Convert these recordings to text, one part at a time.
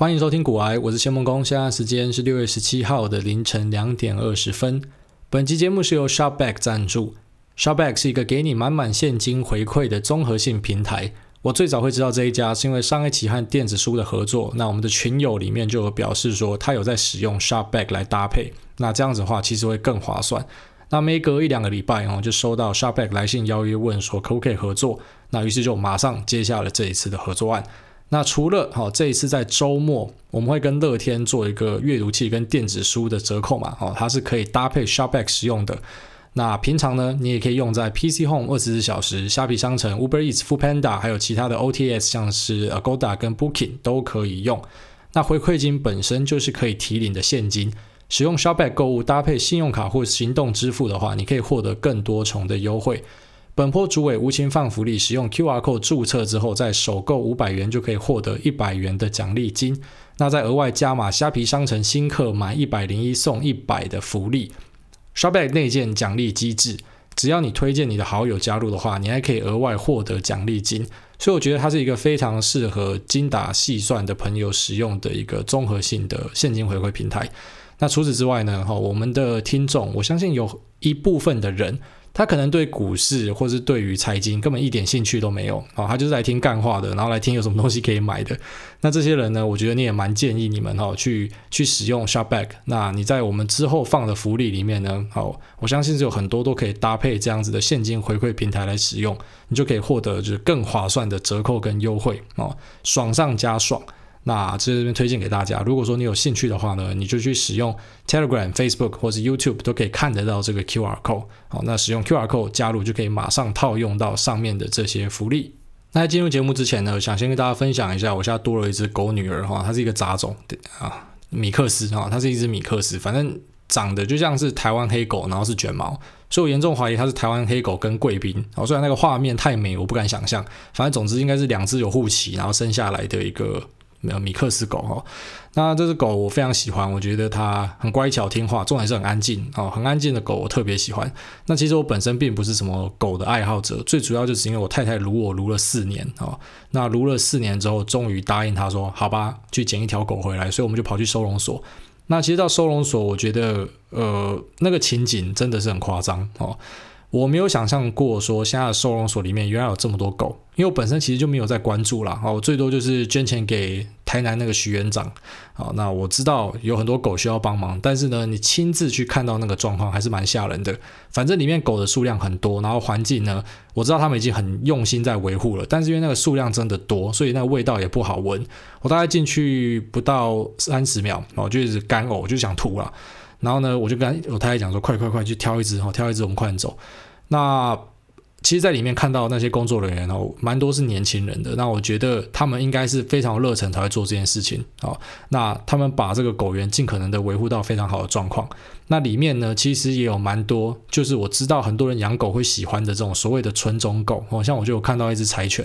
欢迎收听股癌，我是谢孟恭。现在时间是六月十七号的凌晨两点二十分。本期节目是由 Shopback 赞助。Shopback 是一个给你满满现金回馈的综合性平台。我最早会知道这一家，是因为上一期和电子书的合作。那我们的群友里面就有表示说，他有在使用 Shopback 来搭配。那这样子的话，其实会更划算。那没隔一两个礼拜哦，就收到 Shopback 来信邀约，问说可不可以合作。那于是就马上接下了这一次的合作案。那除了好，这一次在周末我们会跟乐天做一个阅读器跟电子书的折扣嘛，哦，它是可以搭配 Shopback 使用的。那平常呢，你也可以用在 PC Home 二十四小时、虾皮商城、Uber Eats、Foodpanda，还有其他的 OTS，像是 Agoda 跟 Booking 都可以用。那回馈金本身就是可以提领的现金，使用 Shopback 购物搭配信用卡或行动支付的话，你可以获得更多重的优惠。本坡主委无情放福利，使用 QR code 注册之后，在首购五百元就可以获得一百元的奖励金。那再额外加码虾皮商城新客满一百零一送一百的福利。Shopback 内建奖励机制，只要你推荐你的好友加入的话，你还可以额外获得奖励金。所以我觉得它是一个非常适合精打细算的朋友使用的一个综合性的现金回馈平台。那除此之外呢？哈，我们的听众，我相信有一部分的人。他可能对股市或是对于财经根本一点兴趣都没有啊，他就是来听干话的，然后来听有什么东西可以买的。那这些人呢，我觉得你也蛮建议你们哈去去使用 Shopback。那你在我们之后放的福利里面呢，好，我相信是有很多都可以搭配这样子的现金回馈平台来使用，你就可以获得就是更划算的折扣跟优惠哦，爽上加爽。那这边推荐给大家，如果说你有兴趣的话呢，你就去使用 Telegram、Facebook 或是 YouTube 都可以看得到这个 QR code。好，那使用 QR code 加入就可以马上套用到上面的这些福利。那在进入节目之前呢，想先跟大家分享一下，我现在多了一只狗女儿哈，它是一个杂种啊，米克斯啊，它是一只米克斯，反正长得就像是台湾黑狗，然后是卷毛，所以我严重怀疑它是台湾黑狗跟贵宾。哦，虽然那个画面太美，我不敢想象，反正总之应该是两只有护鳍，然后生下来的一个。没有米克斯狗哈，那这只狗我非常喜欢，我觉得它很乖巧听话，重点是很安静哦，很安静的狗我特别喜欢。那其实我本身并不是什么狗的爱好者，最主要就是因为我太太撸我撸了四年哦，那撸了四年之后，终于答应她说好吧，去捡一条狗回来，所以我们就跑去收容所。那其实到收容所，我觉得呃那个情景真的是很夸张哦。我没有想象过说现在的收容所里面原来有这么多狗，因为我本身其实就没有在关注啦，我最多就是捐钱给台南那个徐园长，啊，那我知道有很多狗需要帮忙，但是呢，你亲自去看到那个状况还是蛮吓人的。反正里面狗的数量很多，然后环境呢，我知道他们已经很用心在维护了，但是因为那个数量真的多，所以那个味道也不好闻。我大概进去不到三十秒，我就是干呕，就想吐了。然后呢，我就跟我太太讲说：“快快快，去挑一只哈，挑一只，我们快点走。”那。其实，在里面看到那些工作人员哦，蛮多是年轻人的。那我觉得他们应该是非常热忱才会做这件事情。好，那他们把这个狗园尽可能的维护到非常好的状况。那里面呢，其实也有蛮多，就是我知道很多人养狗会喜欢的这种所谓的纯种狗。哦，像我就有看到一只柴犬。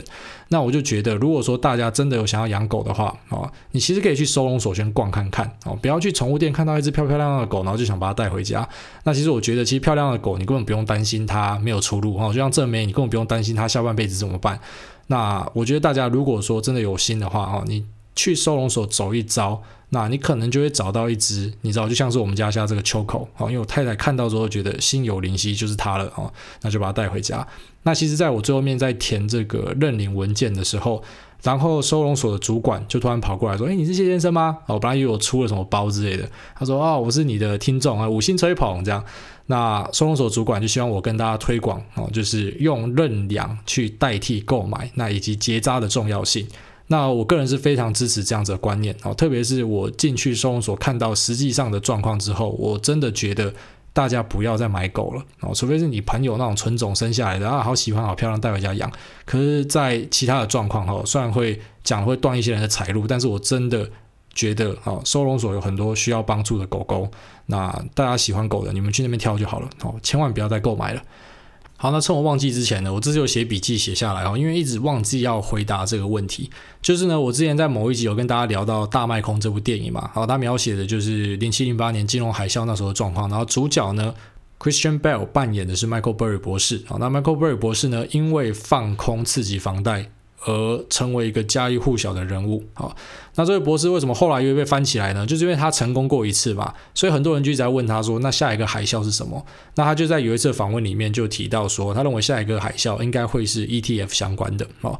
那我就觉得，如果说大家真的有想要养狗的话，哦，你其实可以去收容所先逛看看。哦，不要去宠物店看到一只漂漂亮亮的狗，然后就想把它带回家。那其实我觉得，其实漂亮的狗，你根本不用担心它没有出路。哦，就像这。你根本不用担心它下半辈子怎么办。那我觉得大家如果说真的有心的话，哈，你去收容所走一遭，那你可能就会找到一只，你知道，就像是我们家下这个秋口，因为我太太看到之后觉得心有灵犀，就是它了，哦，那就把它带回家。那其实在我最后面在填这个认领文件的时候，然后收容所的主管就突然跑过来说：“哎，你是谢先生吗？”哦，本来以为我出了什么包之类的。他说：“哦，我是你的听众啊，五星吹捧这样。”那收容所主管就希望我跟大家推广哦，就是用认养去代替购买，那以及结扎的重要性。那我个人是非常支持这样子的观念哦，特别是我进去收容所看到实际上的状况之后，我真的觉得大家不要再买狗了哦，除非是你朋友那种纯种生下来的啊，好喜欢好漂亮带回家养。可是，在其他的状况哦，虽然会讲会断一些人的财路，但是我真的。觉得哦，收容所有很多需要帮助的狗狗，那大家喜欢狗的，你们去那边挑就好了哦，千万不要再购买了。好，那趁我忘记之前呢，我这就写笔记写下来哦，因为一直忘记要回答这个问题。就是呢，我之前在某一集有跟大家聊到《大卖空》这部电影嘛，好，它描写的就是零七零八年金融海啸那时候的状况，然后主角呢，Christian Bale 扮演的是 Michael Burry 博士，好，那 Michael Burry 博士呢，因为放空刺激房贷。而成为一个家喻户晓的人物。好，那这位博士为什么后来又被翻起来呢？就是因为他成功过一次嘛，所以很多人就一直在问他说，那下一个海啸是什么？那他就在有一次访问里面就提到说，他认为下一个海啸应该会是 ETF 相关的。哦，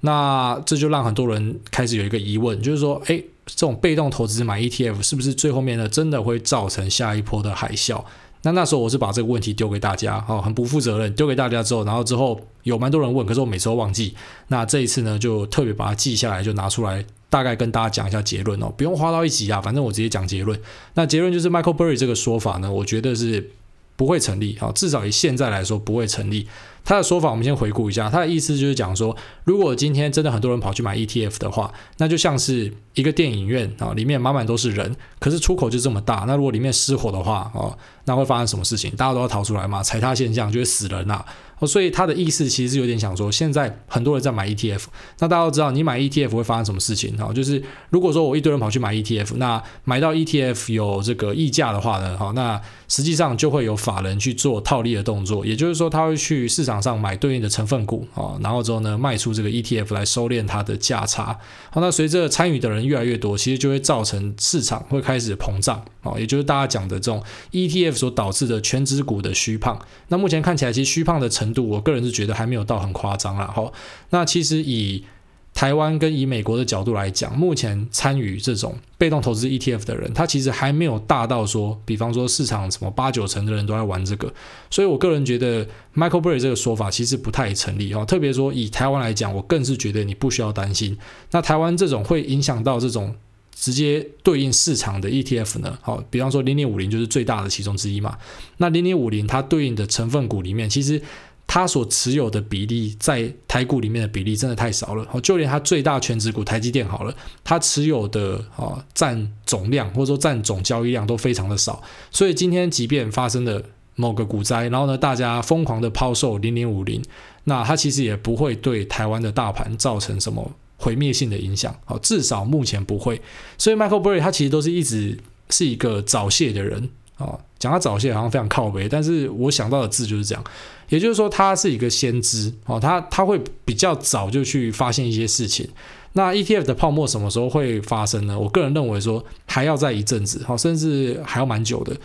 那这就让很多人开始有一个疑问，就是说，诶，这种被动投资买 ETF 是不是最后面呢，真的会造成下一波的海啸？那那时候我是把这个问题丢给大家，哦，很不负责任，丢给大家之后，然后之后有蛮多人问，可是我每次都忘记。那这一次呢，就特别把它记下来，就拿出来，大概跟大家讲一下结论哦，不用花到一集啊，反正我直接讲结论。那结论就是 Michael Berry 这个说法呢，我觉得是不会成立，啊，至少以现在来说不会成立。他的说法，我们先回顾一下。他的意思就是讲说，如果今天真的很多人跑去买 ETF 的话，那就像是一个电影院啊，里面满满都是人，可是出口就这么大。那如果里面失火的话，哦，那会发生什么事情？大家都要逃出来嘛？踩踏现象就会死人呐、啊。哦，所以他的意思其实是有点想说，现在很多人在买 ETF，那大家都知道，你买 ETF 会发生什么事情？哈，就是如果说我一堆人跑去买 ETF，那买到 ETF 有这个溢价的话呢，好，那实际上就会有法人去做套利的动作，也就是说，他会去市场上买对应的成分股啊，然后之后呢卖出这个 ETF 来收敛它的价差。好，那随着参与的人越来越多，其实就会造成市场会开始膨胀啊，也就是大家讲的这种 ETF 所导致的全值股的虚胖。那目前看起来，其实虚胖的成程度，我个人是觉得还没有到很夸张啦。好，那其实以台湾跟以美国的角度来讲，目前参与这种被动投资 ETF 的人，他其实还没有大到说，比方说市场什么八九成的人都在玩这个，所以我个人觉得 Michael Burry 这个说法其实不太成立哦。特别说以台湾来讲，我更是觉得你不需要担心。那台湾这种会影响到这种直接对应市场的 ETF 呢？好，比方说零零五零就是最大的其中之一嘛。那零零五零它对应的成分股里面，其实他所持有的比例在台股里面的比例真的太少了，就连他最大权值股台积电好了，他持有的啊占总量或者说占总交易量都非常的少，所以今天即便发生了某个股灾，然后呢大家疯狂的抛售零零五零，那它其实也不会对台湾的大盘造成什么毁灭性的影响，好，至少目前不会。所以 Michael Burry 他其实都是一直是一个早泄的人。啊，讲他早泄好像非常靠北，但是我想到的字就是这样，也就是说他是一个先知哦，他他会比较早就去发现一些事情。那 ETF 的泡沫什么时候会发生呢？我个人认为说还要再一阵子，好，甚至还要蛮久的。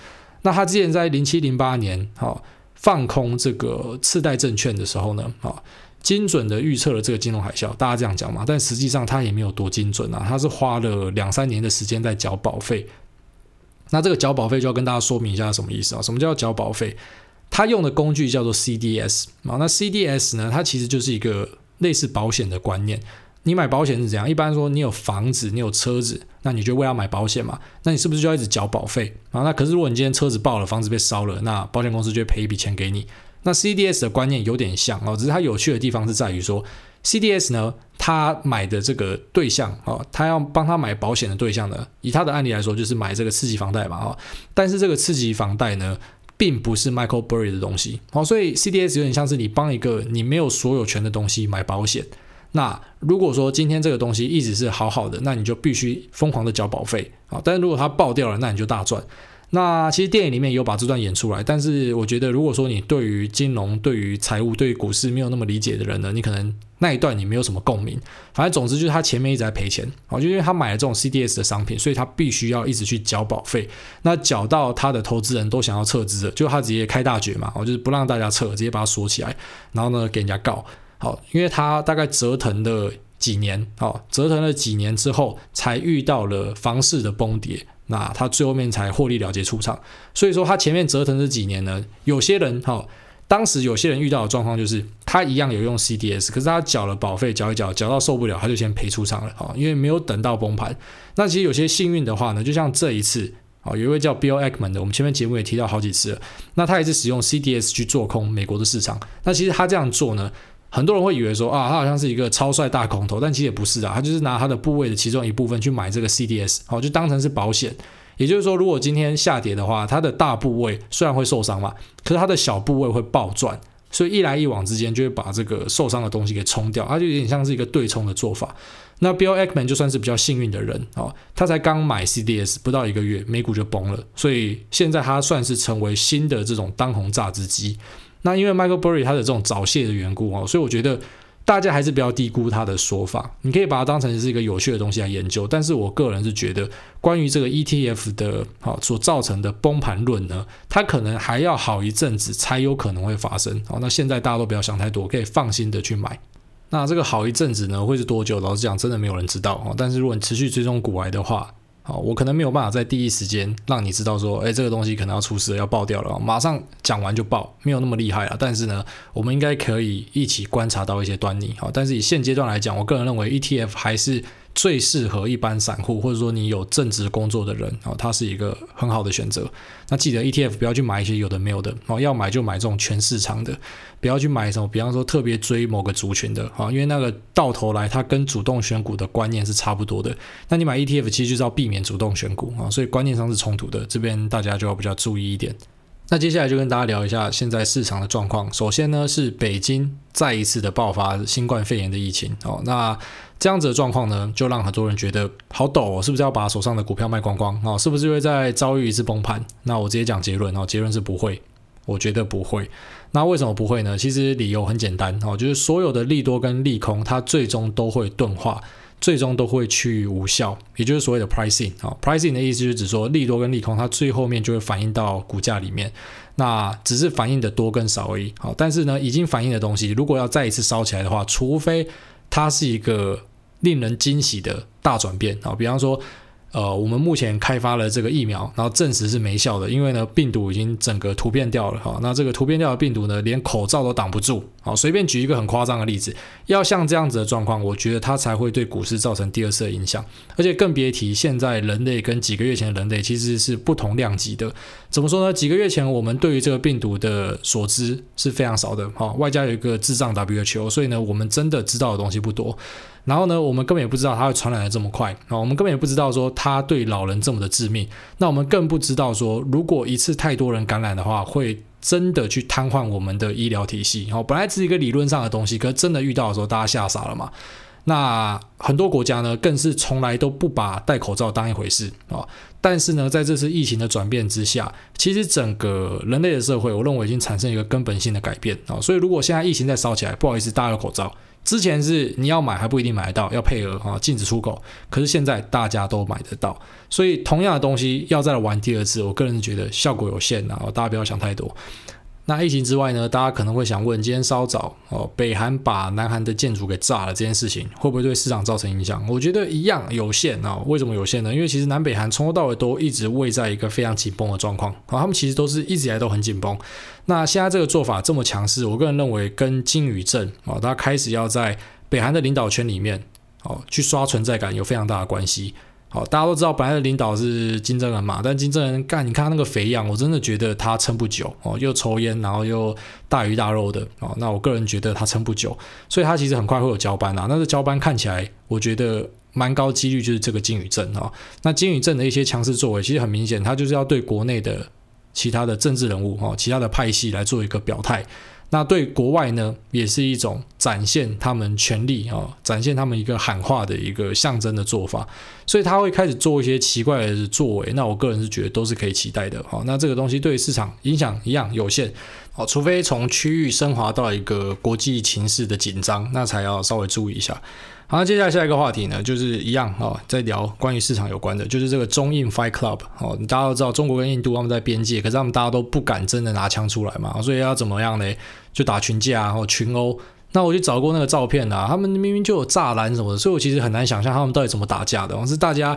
那他之前在零七零八年，好，放空这个次贷证券的时候呢，啊，精准的预测了这个金融海啸，大家这样讲嘛，但实际上他也没有多精准啊，他是花了两三年的时间在缴保费。那这个缴保费就要跟大家说明一下什么意思啊？什么叫缴保费？它用的工具叫做 CDS 啊。那 CDS 呢，它其实就是一个类似保险的观念。你买保险是怎样？一般说你有房子，你有车子，那你就为了买保险嘛？那你是不是就要一直缴保费啊？那可是如果你今天车子爆了，房子被烧了，那保险公司就会赔一笔钱给你。那 CDS 的观念有点像哦，只是它有趣的地方是在于说。CDS 呢，他买的这个对象啊，他要帮他买保险的对象呢，以他的案例来说，就是买这个次级房贷嘛啊。但是这个次级房贷呢，并不是 Michael Burry 的东西，好，所以 CDS 有点像是你帮一个你没有所有权的东西买保险。那如果说今天这个东西一直是好好的，那你就必须疯狂的缴保费啊。但是如果它爆掉了，那你就大赚。那其实电影里面有把这段演出来，但是我觉得，如果说你对于金融、对于财务、对于股市没有那么理解的人呢，你可能那一段你没有什么共鸣。反正总之就是他前面一直在赔钱，哦，就因为他买了这种 CDS 的商品，所以他必须要一直去缴保费。那缴到他的投资人都想要撤资了，就他直接开大绝嘛，哦，就是不让大家撤，直接把它锁起来，然后呢给人家告。好，因为他大概折腾了几年，哦，折腾了几年之后，才遇到了房市的崩跌。那他最后面才获利了结出场，所以说他前面折腾这几年呢，有些人哈，当时有些人遇到的状况就是，他一样有用 CDS，可是他缴了保费，缴一缴，缴到受不了，他就先赔出场了啊，因为没有等到崩盘。那其实有些幸运的话呢，就像这一次啊，有一位叫 Bill Ackman 的，我们前面节目也提到好几次了，那他也是使用 CDS 去做空美国的市场。那其实他这样做呢，很多人会以为说啊，他好像是一个超帅大空头，但其实也不是啊，他就是拿他的部位的其中一部分去买这个 CDS，好，就当成是保险。也就是说，如果今天下跌的话，它的大部位虽然会受伤嘛，可是它的小部位会暴赚，所以一来一往之间就会把这个受伤的东西给冲掉，它就有点像是一个对冲的做法。那 Bill Ackman 就算是比较幸运的人哦，他才刚买 CDS 不到一个月，美股就崩了，所以现在他算是成为新的这种当红榨汁机。那因为 Michael Burry 他的这种早泄的缘故哦，所以我觉得大家还是不要低估它的说法，你可以把它当成是一个有趣的东西来研究。但是我个人是觉得，关于这个 ETF 的好所造成的崩盘论呢，它可能还要好一阵子才有可能会发生。好，那现在大家都不要想太多，可以放心的去买。那这个好一阵子呢，会是多久？老实讲，真的没有人知道。哦，但是如果你持续追踪股癌的话，好，我可能没有办法在第一时间让你知道说，哎，这个东西可能要出事了，要爆掉了，马上讲完就爆，没有那么厉害了。但是呢，我们应该可以一起观察到一些端倪。好，但是以现阶段来讲，我个人认为 ETF 还是。最适合一般散户，或者说你有正职工作的人哦，它是一个很好的选择。那记得 ETF 不要去买一些有的没有的哦，要买就买这种全市场的，不要去买什么，比方说特别追某个族群的啊，因为那个到头来它跟主动选股的观念是差不多的。那你买 ETF 其实就是要避免主动选股啊，所以观念上是冲突的，这边大家就要比较注意一点。那接下来就跟大家聊一下现在市场的状况。首先呢，是北京再一次的爆发新冠肺炎的疫情哦。那这样子的状况呢，就让很多人觉得好抖哦，是不是要把手上的股票卖光光哦？是不是会再遭遇一次崩盘？那我直接讲结论哦，结论是不会，我觉得不会。那为什么不会呢？其实理由很简单哦，就是所有的利多跟利空，它最终都会钝化。最终都会趋于无效，也就是所谓的 pricing 啊，pricing 的意思就是指说利多跟利空，它最后面就会反映到股价里面，那只是反映的多跟少而已。好，但是呢，已经反映的东西，如果要再一次烧起来的话，除非它是一个令人惊喜的大转变啊，比方说。呃，我们目前开发了这个疫苗，然后证实是没效的，因为呢，病毒已经整个突变掉了哈。那这个突变掉的病毒呢，连口罩都挡不住。好，随便举一个很夸张的例子，要像这样子的状况，我觉得它才会对股市造成第二次的影响。而且更别提现在人类跟几个月前的人类其实是不同量级的。怎么说呢？几个月前我们对于这个病毒的所知是非常少的，哈，外加有一个智障 WHO，所以呢，我们真的知道的东西不多。然后呢，我们根本也不知道它会传染的这么快啊！我们根本也不知道说它对老人这么的致命。那我们更不知道说，如果一次太多人感染的话，会真的去瘫痪我们的医疗体系。然后，本来是一个理论上的东西，可是真的遇到的时候，大家吓傻了嘛。那很多国家呢，更是从来都不把戴口罩当一回事啊。但是呢，在这次疫情的转变之下，其实整个人类的社会，我认为已经产生一个根本性的改变啊。所以，如果现在疫情再烧起来，不好意思，大家有口罩。之前是你要买还不一定买得到，要配额啊，禁止出口。可是现在大家都买得到，所以同样的东西要再玩第二次，我个人觉得效果有限啊，大家不要想太多。那疫情之外呢，大家可能会想问：今天稍早哦，北韩把南韩的建筑给炸了，这件事情会不会对市场造成影响？我觉得一样有限啊。为什么有限呢？因为其实南北韩从头到尾都一直位在一个非常紧绷的状况，啊他们其实都是一直以来都很紧绷。那现在这个做法这么强势，我个人认为跟金宇镇啊，他开始要在北韩的领导圈里面哦去刷存在感有非常大的关系。好，大家都知道，本来的领导是金正恩嘛，但金正恩干，你看他那个肥样，我真的觉得他撑不久哦，又抽烟，然后又大鱼大肉的哦，那我个人觉得他撑不久，所以他其实很快会有交班啊。那这交班看起来，我觉得蛮高几率就是这个金宇正啊。那金宇正的一些强势作为，其实很明显，他就是要对国内的其他的政治人物哦，其他的派系来做一个表态。那对国外呢，也是一种展现他们权力啊、展现他们一个喊话的一个象征的做法，所以他会开始做一些奇怪的作为。那我个人是觉得都是可以期待的。好、哦，那这个东西对市场影响一样有限。哦，除非从区域升华到一个国际情势的紧张，那才要稍微注意一下。好，那接下来下一个话题呢，就是一样哦，在聊关于市场有关的，就是这个中印 Fight Club 哦，大家都知道中国跟印度他们在边界，可是他们大家都不敢真的拿枪出来嘛，所以要怎么样呢？就打群架或群殴。那我去找过那个照片啊，他们明明就有栅栏什么的，所以我其实很难想象他们到底怎么打架的，是大家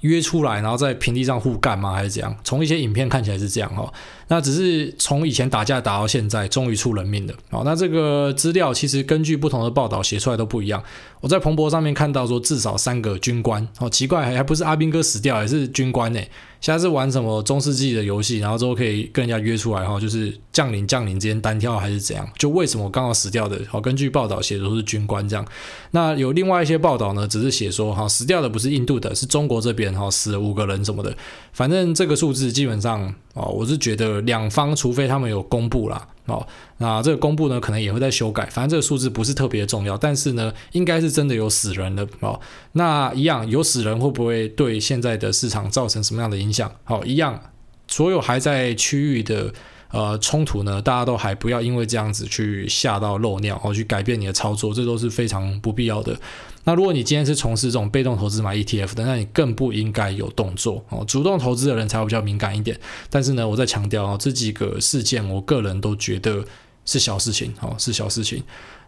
约出来，然后在平地上互干吗？还是怎样？从一些影片看起来是这样哈。那只是从以前打架打到现在，终于出人命了。好，那这个资料其实根据不同的报道写出来都不一样。我在彭博上面看到说至少三个军官，哦，奇怪，还还不是阿兵哥死掉，也是军官呢。现在是玩什么中世纪的游戏，然后之后可以跟人家约出来哈，就是将领将领之间单挑还是怎样？就为什么刚好死掉的？好，根据报道写的都是军官这样。那有另外一些报道呢，只是写说哈，死掉的不是印度的，是中国这边哈，死了五个人什么的。反正这个数字基本上哦，我是觉得两方除非他们有公布啦，哦，那这个公布呢可能也会在修改。反正这个数字不是特别重要，但是呢，应该是真的有死人的哦。那一样有死人会不会对现在的市场造成什么样的影响？好，一样，所有还在区域的呃冲突呢，大家都还不要因为这样子去吓到漏尿，或去改变你的操作，这都是非常不必要的。那如果你今天是从事这种被动投资买 ETF 的，那你更不应该有动作哦。主动投资的人才会比较敏感一点。但是呢，我再强调哦，这几个事件，我个人都觉得是小事情哦，是小事情。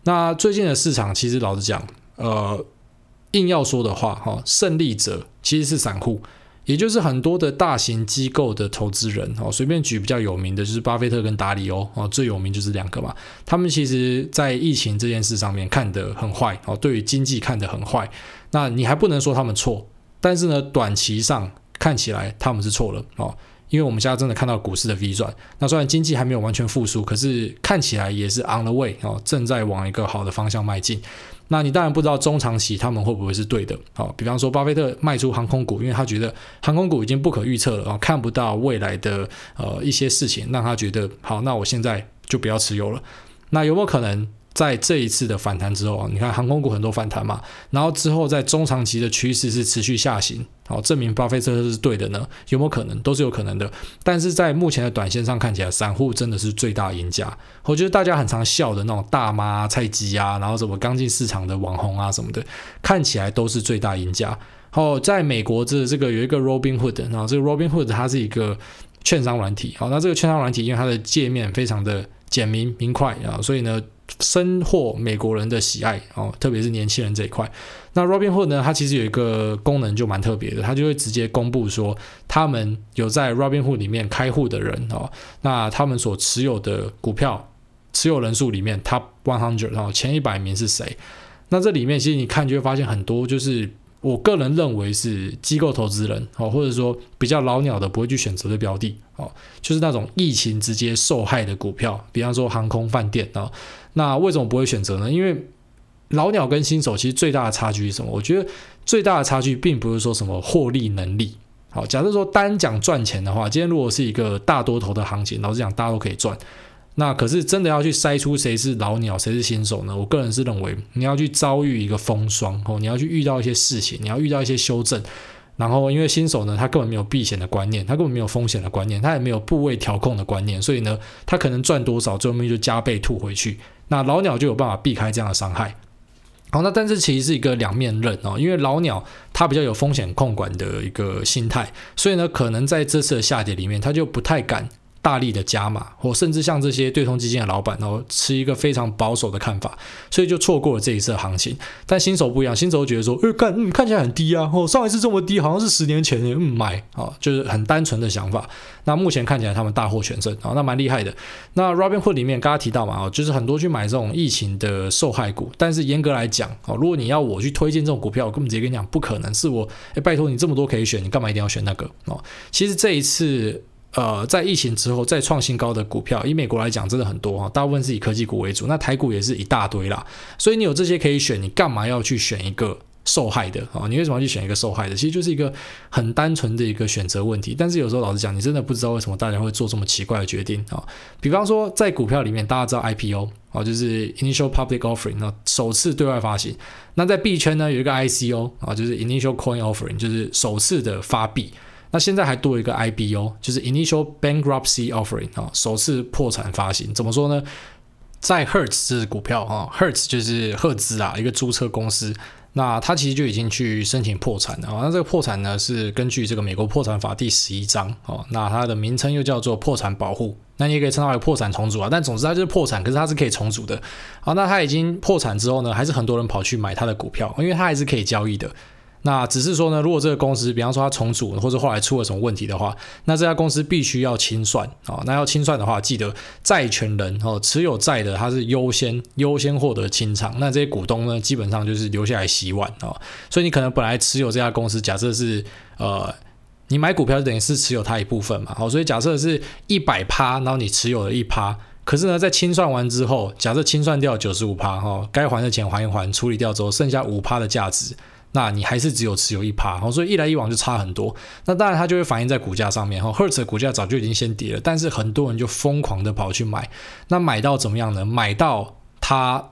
那最近的市场，其实老实讲，呃，硬要说的话，哈，胜利者其实是散户。也就是很多的大型机构的投资人哦，随便举比较有名的，就是巴菲特跟达里欧哦，最有名就是两个嘛。他们其实在疫情这件事上面看得很坏哦，对于经济看得很坏。那你还不能说他们错，但是呢，短期上看起来他们是错了哦，因为我们现在真的看到股市的 V 转。那虽然经济还没有完全复苏，可是看起来也是 on the way 哦，正在往一个好的方向迈进。那你当然不知道中长期他们会不会是对的，好，比方说巴菲特卖出航空股，因为他觉得航空股已经不可预测了，哦看不到未来的呃一些事情，让他觉得好，那我现在就不要持有了。那有没有可能？在这一次的反弹之后，你看航空股很多反弹嘛，然后之后在中长期的趋势是持续下行，好，证明巴菲特是对的呢？有没有可能？都是有可能的。但是在目前的短线上看起来，散户真的是最大赢家。我觉得大家很常笑的那种大妈、菜鸡啊，然后什么刚进市场的网红啊什么的，看起来都是最大赢家。好，在美国这这个有一个 Robinhood，然后这个 Robinhood 它是一个券商软体，好，那这个券商软体因为它的界面非常的简明明快啊，所以呢。深获美国人的喜爱哦，特别是年轻人这一块。那 Robinhood 呢，它其实有一个功能就蛮特别的，它就会直接公布说，他们有在 Robinhood 里面开户的人哦，那他们所持有的股票持有人数里面 Top One Hundred 哦，前一百名是谁？那这里面其实你看就会发现很多就是。我个人认为是机构投资人哦，或者说比较老鸟的不会去选择的标的哦，就是那种疫情直接受害的股票，比方说航空、饭店啊。那为什么不会选择呢？因为老鸟跟新手其实最大的差距是什么？我觉得最大的差距并不是说什么获利能力。好，假设说单讲赚钱的话，今天如果是一个大多头的行情，老实讲大家都可以赚。那可是真的要去筛出谁是老鸟，谁是新手呢？我个人是认为，你要去遭遇一个风霜哦，你要去遇到一些事情，你要遇到一些修正。然后，因为新手呢，他根本没有避险的观念，他根本没有风险的观念，他也没有部位调控的观念，所以呢，他可能赚多少，最后面就加倍吐回去。那老鸟就有办法避开这样的伤害。好，那但是其实是一个两面刃哦，因为老鸟他比较有风险控管的一个心态，所以呢，可能在这次的下跌里面，他就不太敢。大力的加码，或甚至像这些对冲基金的老板，然后持一个非常保守的看法，所以就错过了这一次行情。但新手不一样，新手觉得说，呃，看，嗯，看起来很低啊，哦，上一次这么低，好像是十年前，嗯，买，啊，就是很单纯的想法。那目前看起来他们大获全胜，啊，那蛮厉害的。那 Robinhood 里面刚刚提到嘛，哦，就是很多去买这种疫情的受害股，但是严格来讲，哦，如果你要我去推荐这种股票，我根本直接跟你讲，不可能是我，哎，拜托你这么多可以选，你干嘛一定要选那个？哦，其实这一次。呃，在疫情之后再创新高的股票，以美国来讲，真的很多哈，大部分是以科技股为主，那台股也是一大堆啦。所以你有这些可以选，你干嘛要去选一个受害的啊？你为什么要去选一个受害的？其实就是一个很单纯的一个选择问题。但是有时候老实讲，你真的不知道为什么大家会做这么奇怪的决定啊。比方说，在股票里面，大家知道 IPO 啊，就是 Initial Public Offering，那首次对外发行。那在币圈呢，有一个 ICO 啊，就是 Initial Coin Offering，就是首次的发币。那现在还多一个 IBO，就是 Initial Bankruptcy Offering 啊，首次破产发行。怎么说呢？在 Hertz 这支股票啊，Hertz 就是赫兹啊，一个租车公司。那它其实就已经去申请破产了啊。那这个破产呢，是根据这个美国破产法第十一章哦。那它的名称又叫做破产保护。那你也可以称它为破产重组啊。但总之它就是破产，可是它是可以重组的。好，那它已经破产之后呢，还是很多人跑去买它的股票，因为它还是可以交易的。那只是说呢，如果这个公司，比方说它重组或者后来出了什么问题的话，那这家公司必须要清算啊。那要清算的话，记得债权人哦，持有债的他是优先优先获得清偿。那这些股东呢，基本上就是留下来洗碗啊。所以你可能本来持有这家公司，假设是呃，你买股票等于是持有它一部分嘛。好，所以假设是一百趴，然后你持有了一趴，可是呢，在清算完之后，假设清算掉九十五趴哈，该还的钱还一还，处理掉之后，剩下五趴的价值。那你还是只有持有一趴，所以一来一往就差很多。那当然它就会反映在股价上面，哈，Hertz 的股价早就已经先跌了，但是很多人就疯狂的跑去买，那买到怎么样呢？买到它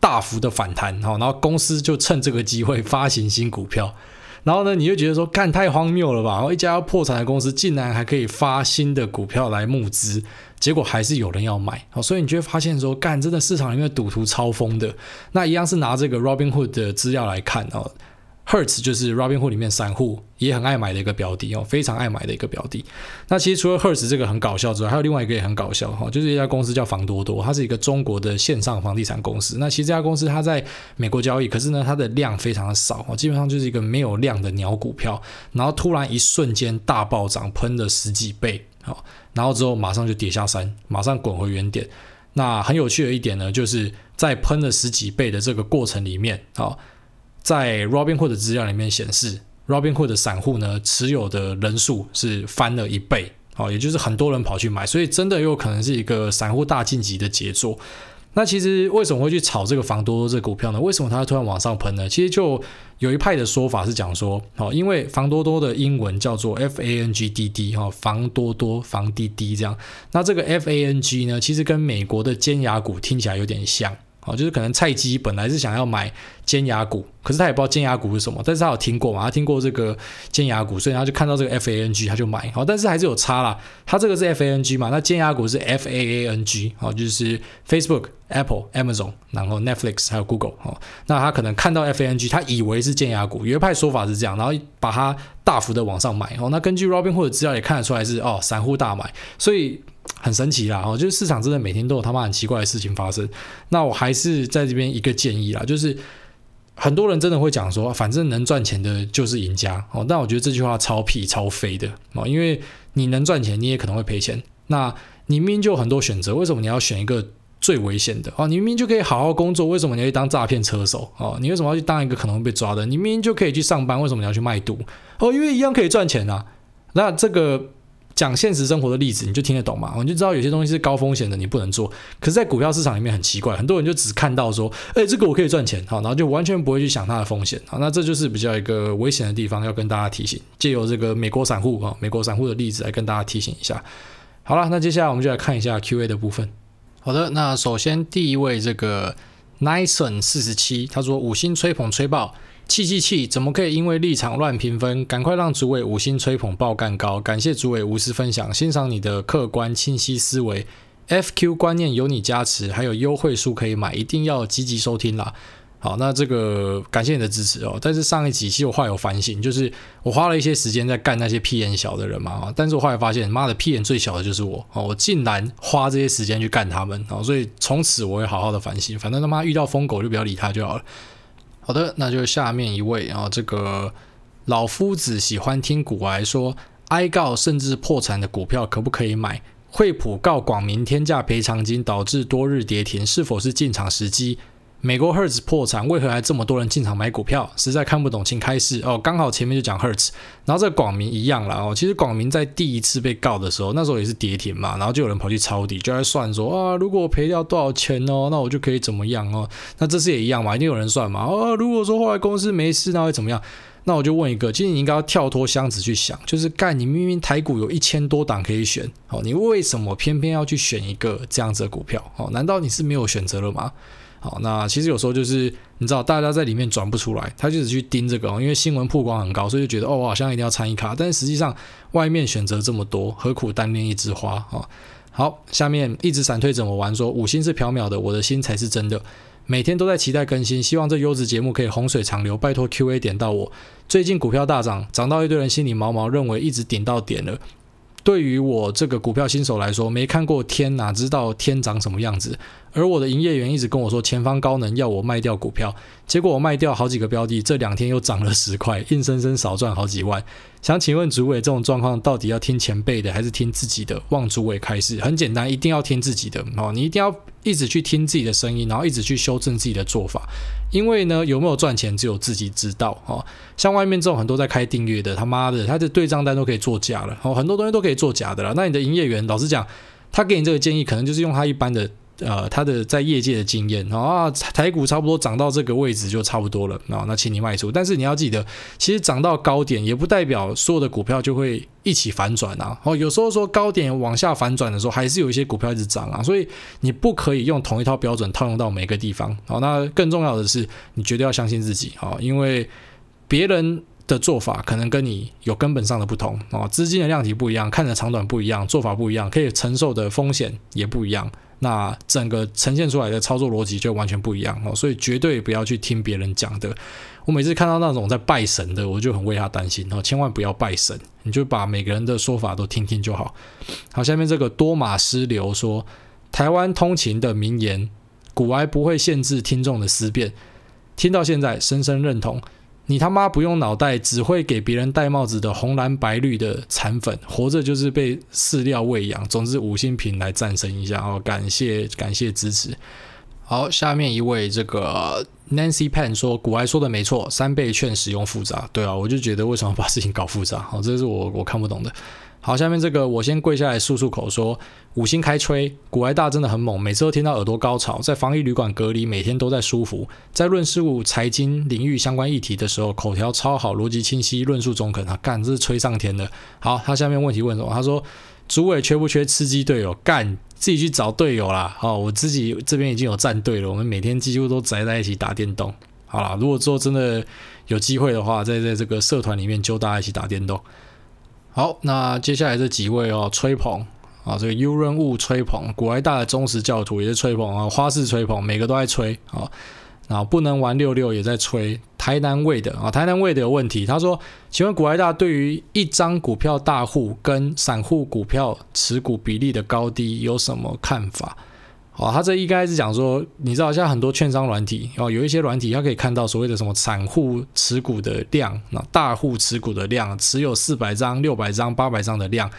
大幅的反弹，哈，然后公司就趁这个机会发行新股票。然后呢，你就觉得说，干太荒谬了吧？然后一家要破产的公司，竟然还可以发新的股票来募资，结果还是有人要买。哦，所以你就会发现说，干真的市场里面赌徒超疯的。那一样是拿这个 Robinhood 的资料来看哦。Hertz 就是 Robinhood 里面散户也很爱买的一个标的哦，非常爱买的一个标的。那其实除了 Hertz 这个很搞笑之外，还有另外一个也很搞笑哈，就是一家公司叫房多多，它是一个中国的线上房地产公司。那其实这家公司它在美国交易，可是呢它的量非常的少哦，基本上就是一个没有量的鸟股票。然后突然一瞬间大暴涨，喷了十几倍，好，然后之后马上就跌下山，马上滚回原点。那很有趣的一点呢，就是在喷了十几倍的这个过程里面，好。在 Robinhood 的资料里面显示，Robinhood 的散户呢持有的人数是翻了一倍，哦，也就是很多人跑去买，所以真的有可能是一个散户大晋级的杰作。那其实为什么会去炒这个房多多这股票呢？为什么它突然往上喷呢？其实就有一派的说法是讲说，哦，因为房多多的英文叫做 F A N G D D 哈，房多多房滴滴这样。那这个 F A N G 呢，其实跟美国的尖牙股听起来有点像。哦，就是可能菜鸡本来是想要买尖牙股，可是他也不知道尖牙股是什么，但是他有听过嘛，他听过这个尖牙股，所以他就看到这个 FANG 他就买。好，但是还是有差啦，他这个是 FANG 嘛，那尖牙股是 FAANG，好，就是 Facebook、Apple、Amazon，然后 Netflix 还有 Google，哦，那他可能看到 FANG，他以为是尖牙股，有一派说法是这样，然后把它大幅的往上买。哦，那根据 Robin 或者资料也看得出来是哦，散户大买，所以。很神奇啦，哦，就是市场真的每天都有他妈很奇怪的事情发生。那我还是在这边一个建议啦，就是很多人真的会讲说，反正能赚钱的就是赢家哦。但我觉得这句话超屁超飞的哦，因为你能赚钱，你也可能会赔钱。那你明明就有很多选择，为什么你要选一个最危险的哦？你明明就可以好好工作，为什么你要去当诈骗车手哦？你为什么要去当一个可能会被抓的？你明明就可以去上班，为什么你要去卖毒哦？因为一样可以赚钱啊。那这个。讲现实生活的例子，你就听得懂嘛？你就知道有些东西是高风险的，你不能做。可是，在股票市场里面很奇怪，很多人就只看到说，哎，这个我可以赚钱，好，然后就完全不会去想它的风险，好，那这就是比较一个危险的地方，要跟大家提醒。借由这个美国散户啊，美国散户的例子来跟大家提醒一下。好了，那接下来我们就来看一下 Q&A 的部分。好的，那首先第一位这个 Nison 四十七，他说五星吹捧吹爆。气气气！怎么可以因为立场乱评分？赶快让主委五星吹捧爆干高！感谢主委无私分享，欣赏你的客观清晰思维，FQ 观念有你加持，还有优惠书可以买，一定要积极收听啦！好，那这个感谢你的支持哦。但是上一集其实我后来有反省，就是我花了一些时间在干那些屁眼小的人嘛，但是我后来发现，妈的屁眼最小的就是我哦，我竟然花这些时间去干他们哦，所以从此我会好好的反省，反正他妈遇到疯狗就不要理他就好了。好的，那就下面一位啊，这个老夫子喜欢听股癌说，哀告甚至破产的股票可不可以买？惠普告广明天价赔偿金导致多日跌停，是否是进场时机？美国 Hertz 破产，为何还这么多人进场买股票？实在看不懂，请开示哦。刚好前面就讲 Hertz，然后这个广明一样啦哦。其实广明在第一次被告的时候，那时候也是跌停嘛，然后就有人跑去抄底，就在算说啊，如果我赔掉多少钱哦，那我就可以怎么样哦。那这次也一样嘛，一定有人算嘛。啊，如果说后来公司没事，那会怎么样？那我就问一个，其实你应该要跳脱箱子去想，就是干，你明明台股有一千多档可以选，哦，你为什么偏偏要去选一个这样子的股票？哦，难道你是没有选择了吗？好，那其实有时候就是你知道，大家在里面转不出来，他就只去盯这个，因为新闻曝光很高，所以就觉得哦，我好像一定要参与卡。但是实际上，外面选择这么多，何苦单恋一枝花啊？好，下面一直闪退怎么玩？说五星是缥缈的，我的心才是真的。每天都在期待更新，希望这优质节目可以洪水长流。拜托 Q&A 点到我。最近股票大涨，涨到一堆人心里毛毛，认为一直顶到点了。对于我这个股票新手来说，没看过天，哪知道天长什么样子？而我的营业员一直跟我说，前方高能，要我卖掉股票。结果我卖掉好几个标的，这两天又涨了十块，硬生生少赚好几万。想请问主委，这种状况到底要听前辈的，还是听自己的？望主委开示。很简单，一定要听自己的哦，你一定要一直去听自己的声音，然后一直去修正自己的做法。因为呢，有没有赚钱，只有自己知道哦。像外面这种很多在开订阅的，他妈的，他的对账单都可以作假了哦，很多东西都可以作假的了。那你的营业员，老实讲，他给你这个建议，可能就是用他一般的。呃，他的在业界的经验啊，台股差不多涨到这个位置就差不多了啊，那请你卖出。但是你要记得，其实涨到高点也不代表所有的股票就会一起反转啊。哦，有时候说高点往下反转的时候，还是有一些股票一直涨啊。所以你不可以用同一套标准套用到每个地方。好，那更重要的是，你绝对要相信自己啊，因为别人的做法可能跟你有根本上的不同哦，资金的量体不一样，看的长短不一样，做法不一样，可以承受的风险也不一样，那整个呈现出来的操作逻辑就完全不一样哦，所以绝对不要去听别人讲的。我每次看到那种在拜神的，我就很为他担心哦，千万不要拜神，你就把每个人的说法都听听就好。好，下面这个多马斯流说，台湾通勤的名言，股癌不会限制听众的思辨，听到现在深深认同。你他妈不用脑袋，只会给别人戴帽子的红蓝白绿的残粉，活着就是被饲料喂养。总之五星评来赞声一下哦，感谢感谢支持。好，下面一位这个 Nancy Pan 说，古埃说的没错，三倍券使用复杂。对啊，我就觉得为什么把事情搞复杂？好，这是我我看不懂的。好，下面这个我先跪下来漱漱口说，五星开吹，古埃大真的很猛，每次都听到耳朵高潮，在防疫旅馆隔离，每天都在舒服，在论事物、财经领域相关议题的时候，口条超好，逻辑清晰，论述中肯。啊干，这是吹上天的。好，他下面问题问什么？他说，主委缺不缺吃鸡队友？干，自己去找队友啦。好，我自己这边已经有战队了，我们每天几乎都宅在一起打电动。好啦，如果之后真的有机会的话，在在这个社团里面揪大家一起打电动。好，那接下来这几位哦，吹捧啊，这个优润物吹捧，古埃大的忠实教徒也是吹捧啊，花式吹捧，每个都在吹啊，然后不能玩六六也在吹，台南味的啊，台南味的有问题，他说，请问古埃大对于一张股票大户跟散户股票持股比例的高低有什么看法？哦，他这应该是讲说，你知道现在很多券商软体哦，有一些软体，它可以看到所谓的什么散户持股的量，那大户持股的量，持有四百张、六百张、八百张的量。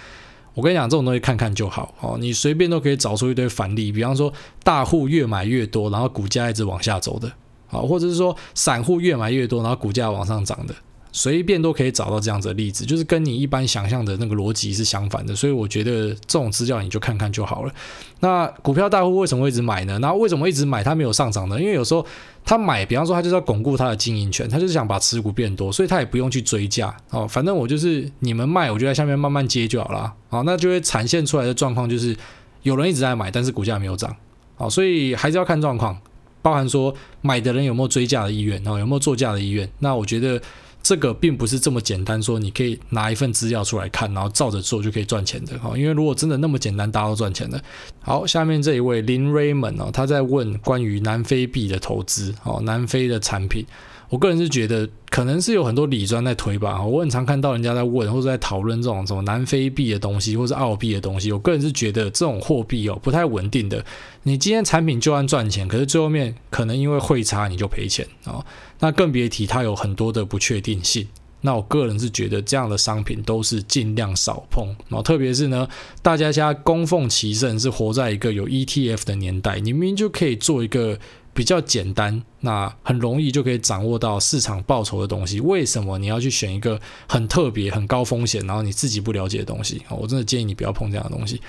我跟你讲，这种东西看看就好哦，你随便都可以找出一堆反例，比方说大户越买越多，然后股价一直往下走的，啊，或者是说散户越买越多，然后股价往上涨的。随便都可以找到这样子的例子，就是跟你一般想象的那个逻辑是相反的，所以我觉得这种资料你就看看就好了。那股票大户为什么会一直买呢？那为什么一直买它没有上涨呢？因为有时候他买，比方说他就是要巩固他的经营权，他就是想把持股变多，所以他也不用去追价哦。反正我就是你们卖，我就在下面慢慢接就好了。哦，那就会产现出来的状况就是有人一直在买，但是股价没有涨。哦，所以还是要看状况，包含说买的人有没有追价的意愿，哦，有没有做价的意愿。那我觉得。这个并不是这么简单，说你可以拿一份资料出来看，然后照着做就可以赚钱的哈。因为如果真的那么简单，大家都赚钱的。好，下面这一位林 Raymond 哦，他在问关于南非币的投资哦，南非的产品。我个人是觉得，可能是有很多理专在推吧。我很常看到人家在问或者在讨论这种什么南非币的东西，或是澳币的东西。我个人是觉得这种货币哦不太稳定的。你今天产品就算赚钱，可是最后面可能因为汇差你就赔钱哦。那更别提它有很多的不确定性。那我个人是觉得这样的商品都是尽量少碰。然后特别是呢，大家现在供奉其盛，是活在一个有 ETF 的年代，你明明就可以做一个。比较简单，那很容易就可以掌握到市场报酬的东西。为什么你要去选一个很特别、很高风险，然后你自己不了解的东西？我真的建议你不要碰这样的东西。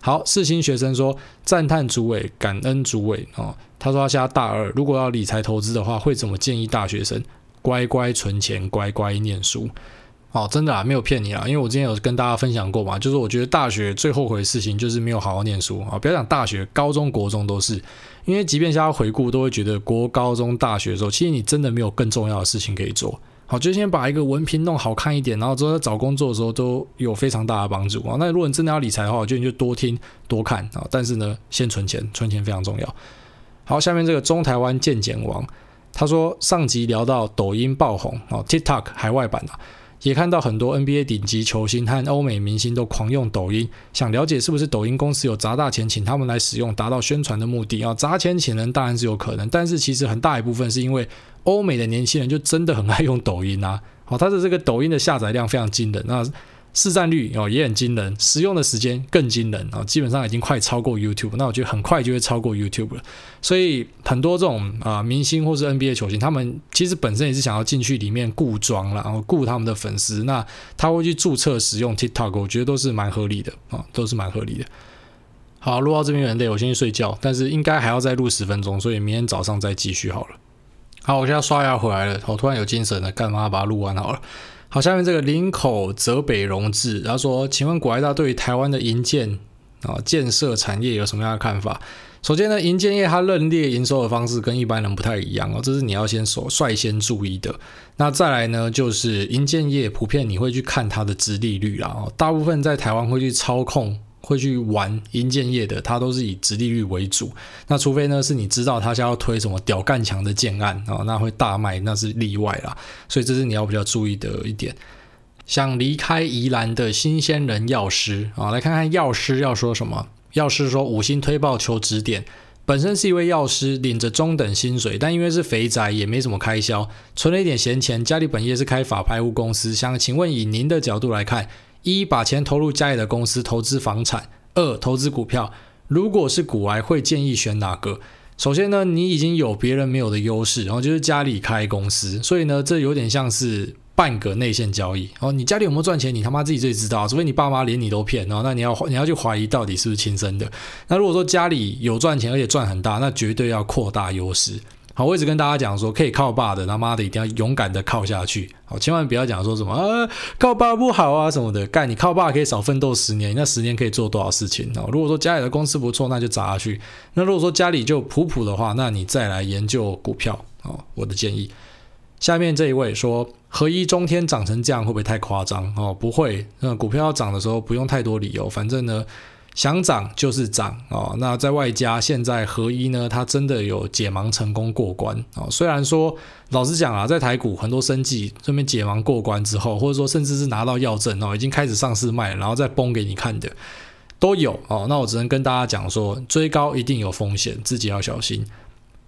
好，四新学生说赞叹主委，感恩主委哦。他说他现在大二，如果要理财投资的话，会怎么建议大学生？乖乖存钱，乖乖念书。哦，真的啊，没有骗你啊，因为我之前有跟大家分享过嘛，就是我觉得大学最后悔的事情就是没有好好念书啊。不要讲大学，高中、国中都是，因为即便现在回顾，都会觉得国高中、大学的时候，其实你真的没有更重要的事情可以做。好，就先把一个文凭弄好看一点，然后之后在找工作的时候都有非常大的帮助啊。那如果你真的要理财的话，我觉得你就多听多看啊。但是呢，先存钱，存钱非常重要。好，下面这个中台湾健检王，他说上集聊到抖音爆红啊，TikTok 海外版啊。也看到很多 NBA 顶级球星和欧美明星都狂用抖音，想了解是不是抖音公司有砸大钱请他们来使用，达到宣传的目的要？砸钱请人当然是有可能，但是其实很大一部分是因为欧美的年轻人就真的很爱用抖音啊。好，他的这个抖音的下载量非常惊人，那。市占率哦也很惊人，使用的时间更惊人啊，基本上已经快超过 YouTube，那我觉得很快就会超过 YouTube 了。所以很多这种啊明星或是 NBA 球星，他们其实本身也是想要进去里面顾庄然后雇他们的粉丝，那他会去注册使用 TikTok，我觉得都是蛮合理的啊，都是蛮合理的。好，录到这边有点累，我先去睡觉，但是应该还要再录十分钟，所以明天早上再继续好了。好，我现在刷牙回来了，我突然有精神了，干嘛把它录完好了？好，下面这个林口泽北荣治，他说：“请问股癌大对于台湾的银建啊，建设产业有什么样的看法？首先呢，银建业它认列营收的方式跟一般人不太一样哦，这是你要先首率先注意的。那再来呢，就是银建业普遍你会去看它的殖利率啦，哦，大部分在台湾会去操控、会去玩营建业的，它都是以直利率为主。那除非呢是你知道他家要推什么屌干强的建案啊，那会大卖，那是例外啦。所以这是你要比较注意的一点。想离开宜兰的新鲜人药师啊，来看看药师要说什么。药师说五星推报求指点，本身是一位药师，领着中等薪水，但因为是肥宅，也没什么开销，存了一点闲钱。家里本业是开法拍屋公司，想请问以您的角度来看，一把钱投入家里的公司投资房产，二投资股票，如果是股癌，会建议选哪个？首先呢，你已经有别人没有的优势，然后就是家里开公司，所以呢，这有点像是。半个内线交易哦，你家里有没有赚钱？你他妈自己最知道，除非你爸妈连你都骗然后，那你要你要去怀疑到底是不是亲生的。那如果说家里有赚钱，而且赚很大，那绝对要扩大优势。好，我一直跟大家讲说，可以靠爸的，他妈的一定要勇敢的靠下去。好，千万不要讲说什么啊，靠爸不好啊什么的。干，你靠爸可以少奋斗十年，那十年可以做多少事情哦？如果说家里的公司不错，那就砸下去。那如果说家里就普普的话，那你再来研究股票哦。我的建议。下面这一位说，合一中天涨成这样会不会太夸张哦？不会，那股票要涨的时候不用太多理由，反正呢想涨就是涨哦。那在外加现在合一呢，它真的有解盲成功过关哦。虽然说老实讲啊，在台股很多生计这边解盲过关之后，或者说甚至是拿到药证哦，已经开始上市卖，然后再崩给你看的都有哦。那我只能跟大家讲说，追高一定有风险，自己要小心。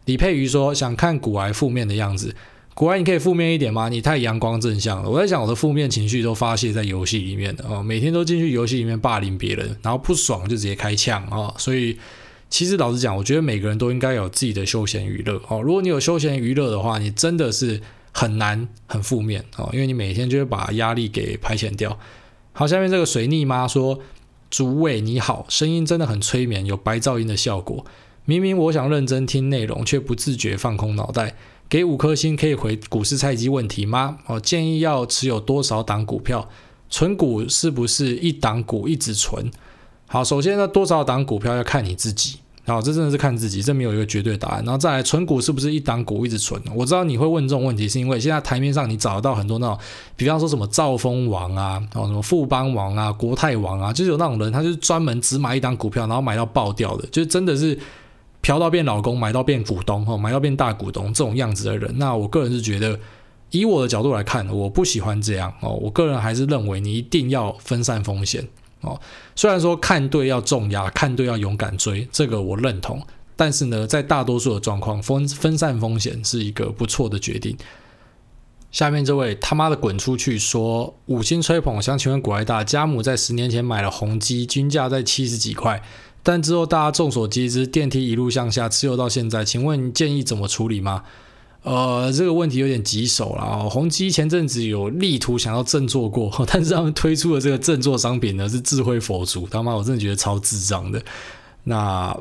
李佩瑜说想看股癌负面的样子。股癌，你可以负面一点吗？你太阳光正向了。我在想，我的负面情绪都发泄在游戏里面了哦，每天都进去游戏里面霸凌别人，然后不爽就直接开枪啊、哦。所以，其实老实讲，我觉得每个人都应该有自己的休闲娱乐哦。如果你有休闲娱乐的话，你真的是很难很负面哦，因为你每天就会把压力给排遣掉。好，下面这个水逆妈说：“主委你好，声音真的很催眠，有白噪音的效果。明明我想认真听内容，却不自觉放空脑袋。”给五颗星可以回股市菜鸡问题吗？哦，建议要持有多少档股票？存股是不是一档股一直存？好，首先呢，多少档股票要看你自己。好，这真的是看自己，这没有一个绝对答案。然后再来，存股是不是一档股一直存？我知道你会问这种问题，是因为现在台面上你找得到很多那种，比方说什么兆丰王啊，哦，什么富邦王啊，国泰王啊，就是有那种人，他就是专门只买一档股票，然后买到爆掉的，就真的是。嫖到变老公，买到变股东，哦，买到变大股东这种样子的人，那我个人是觉得，以我的角度来看，我不喜欢这样哦。我个人还是认为你一定要分散风险哦。虽然说看对要重压，看对要勇敢追，这个我认同，但是呢，在大多数的状况，分分散风险是一个不错的决定。下面这位他妈的滚出去说五星吹捧，想请问股癌大家母在十年前买了宏基，均价在七十几块。但之后大家众所皆知，电梯一路向下，持有到现在，请问建议怎么处理吗？呃，这个问题有点棘手了啊。宏基前阵子有力图想要振作过，但是他们推出的这个振作商品呢，是智慧佛珠，他妈我真的觉得超智障的。那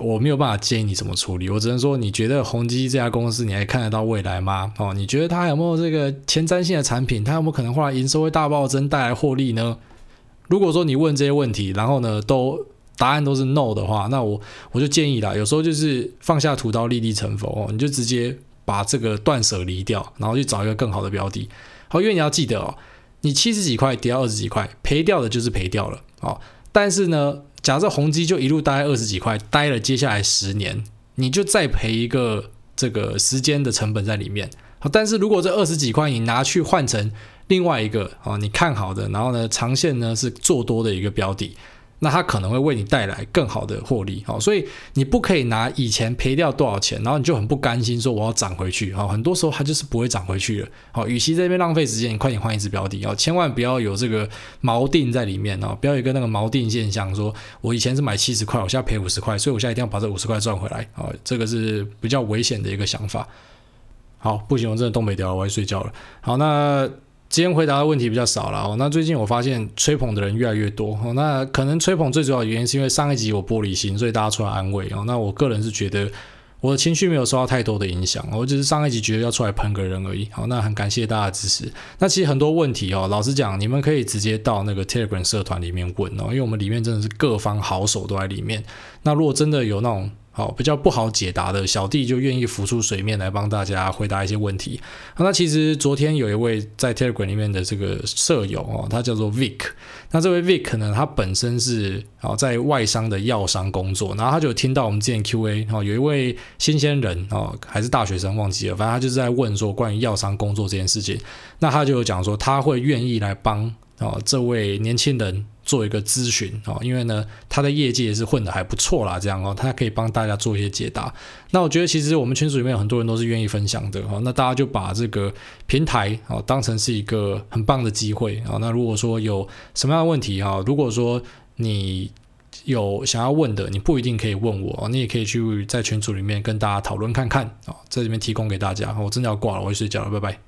我没有办法建议你怎么处理，我只能说，你觉得宏基这家公司你还看得到未来吗？哦，你觉得它有没有这个前瞻性的产品？它有没有可能后来营收会大暴增，带来获利呢？如果说你问这些问题，然后呢都。答案都是 no 的话，那我我就建议啦，有时候就是放下屠刀立地成佛哦，你就直接把这个断舍离掉，然后去找一个更好的标的。好，因为你要记得哦，你七十几块跌到二十几块，赔掉的就是赔掉了哦。但是呢，假设宏基就一路待二十几块，待了接下来十年，你就再赔一个这个时间的成本在里面。好，但是如果这二十几块你拿去换成另外一个哦，你看好的，然后呢，长线呢是做多的一个标的。那它可能会为你带来更好的获利，好，所以你不可以拿以前赔掉多少钱，然后你就很不甘心说我要涨回去，好，很多时候它就是不会涨回去了，好，与其这边浪费时间，你快点换一支标的，哦，千万不要有这个锚定在里面哦，不要有一个那个锚定现象，说我以前是买七十块，我现在赔五十块，所以我现在一定要把这五十块赚回来，哦，这个是比较危险的一个想法。好，不行，我真的东北调了，我要睡觉了。好，那。今天回答的问题比较少了哦。那最近我发现吹捧的人越来越多哦。那可能吹捧最主要的原因是因为上一集我玻璃心，所以大家出来安慰哦。那我个人是觉得，我的情绪没有受到太多的影响，我只是上一集觉得要出来喷个人而已。好，那很感谢大家的支持。那其实很多问题哦，老实讲，你们可以直接到那个 Telegram 社团里面问哦，因为我们里面真的是各方好手都在里面。那如果真的有那种好，比较不好解答的小弟就愿意浮出水面来帮大家回答一些问题。那其实昨天有一位在 Telegram 里面的这个舍友哦，他叫做 Vic。那这位 Vic 呢，他本身是啊在外商的药商工作，然后他就听到我们之前 QA 哦，有一位新鲜人哦，还是大学生忘记了，反正他就是在问说关于药商工作这件事情。那他就有讲说他会愿意来帮啊这位年轻人。做一个咨询哦，因为呢，他的业界也是混得还不错啦，这样哦，他可以帮大家做一些解答。那我觉得其实我们群组里面有很多人都是愿意分享的哦，那大家就把这个平台哦当成是一个很棒的机会啊。那如果说有什么样的问题哈，如果说你有想要问的，你不一定可以问我，你也可以去在群组里面跟大家讨论看看啊，在这边提供给大家。我真的要挂了，我去睡觉了，拜拜。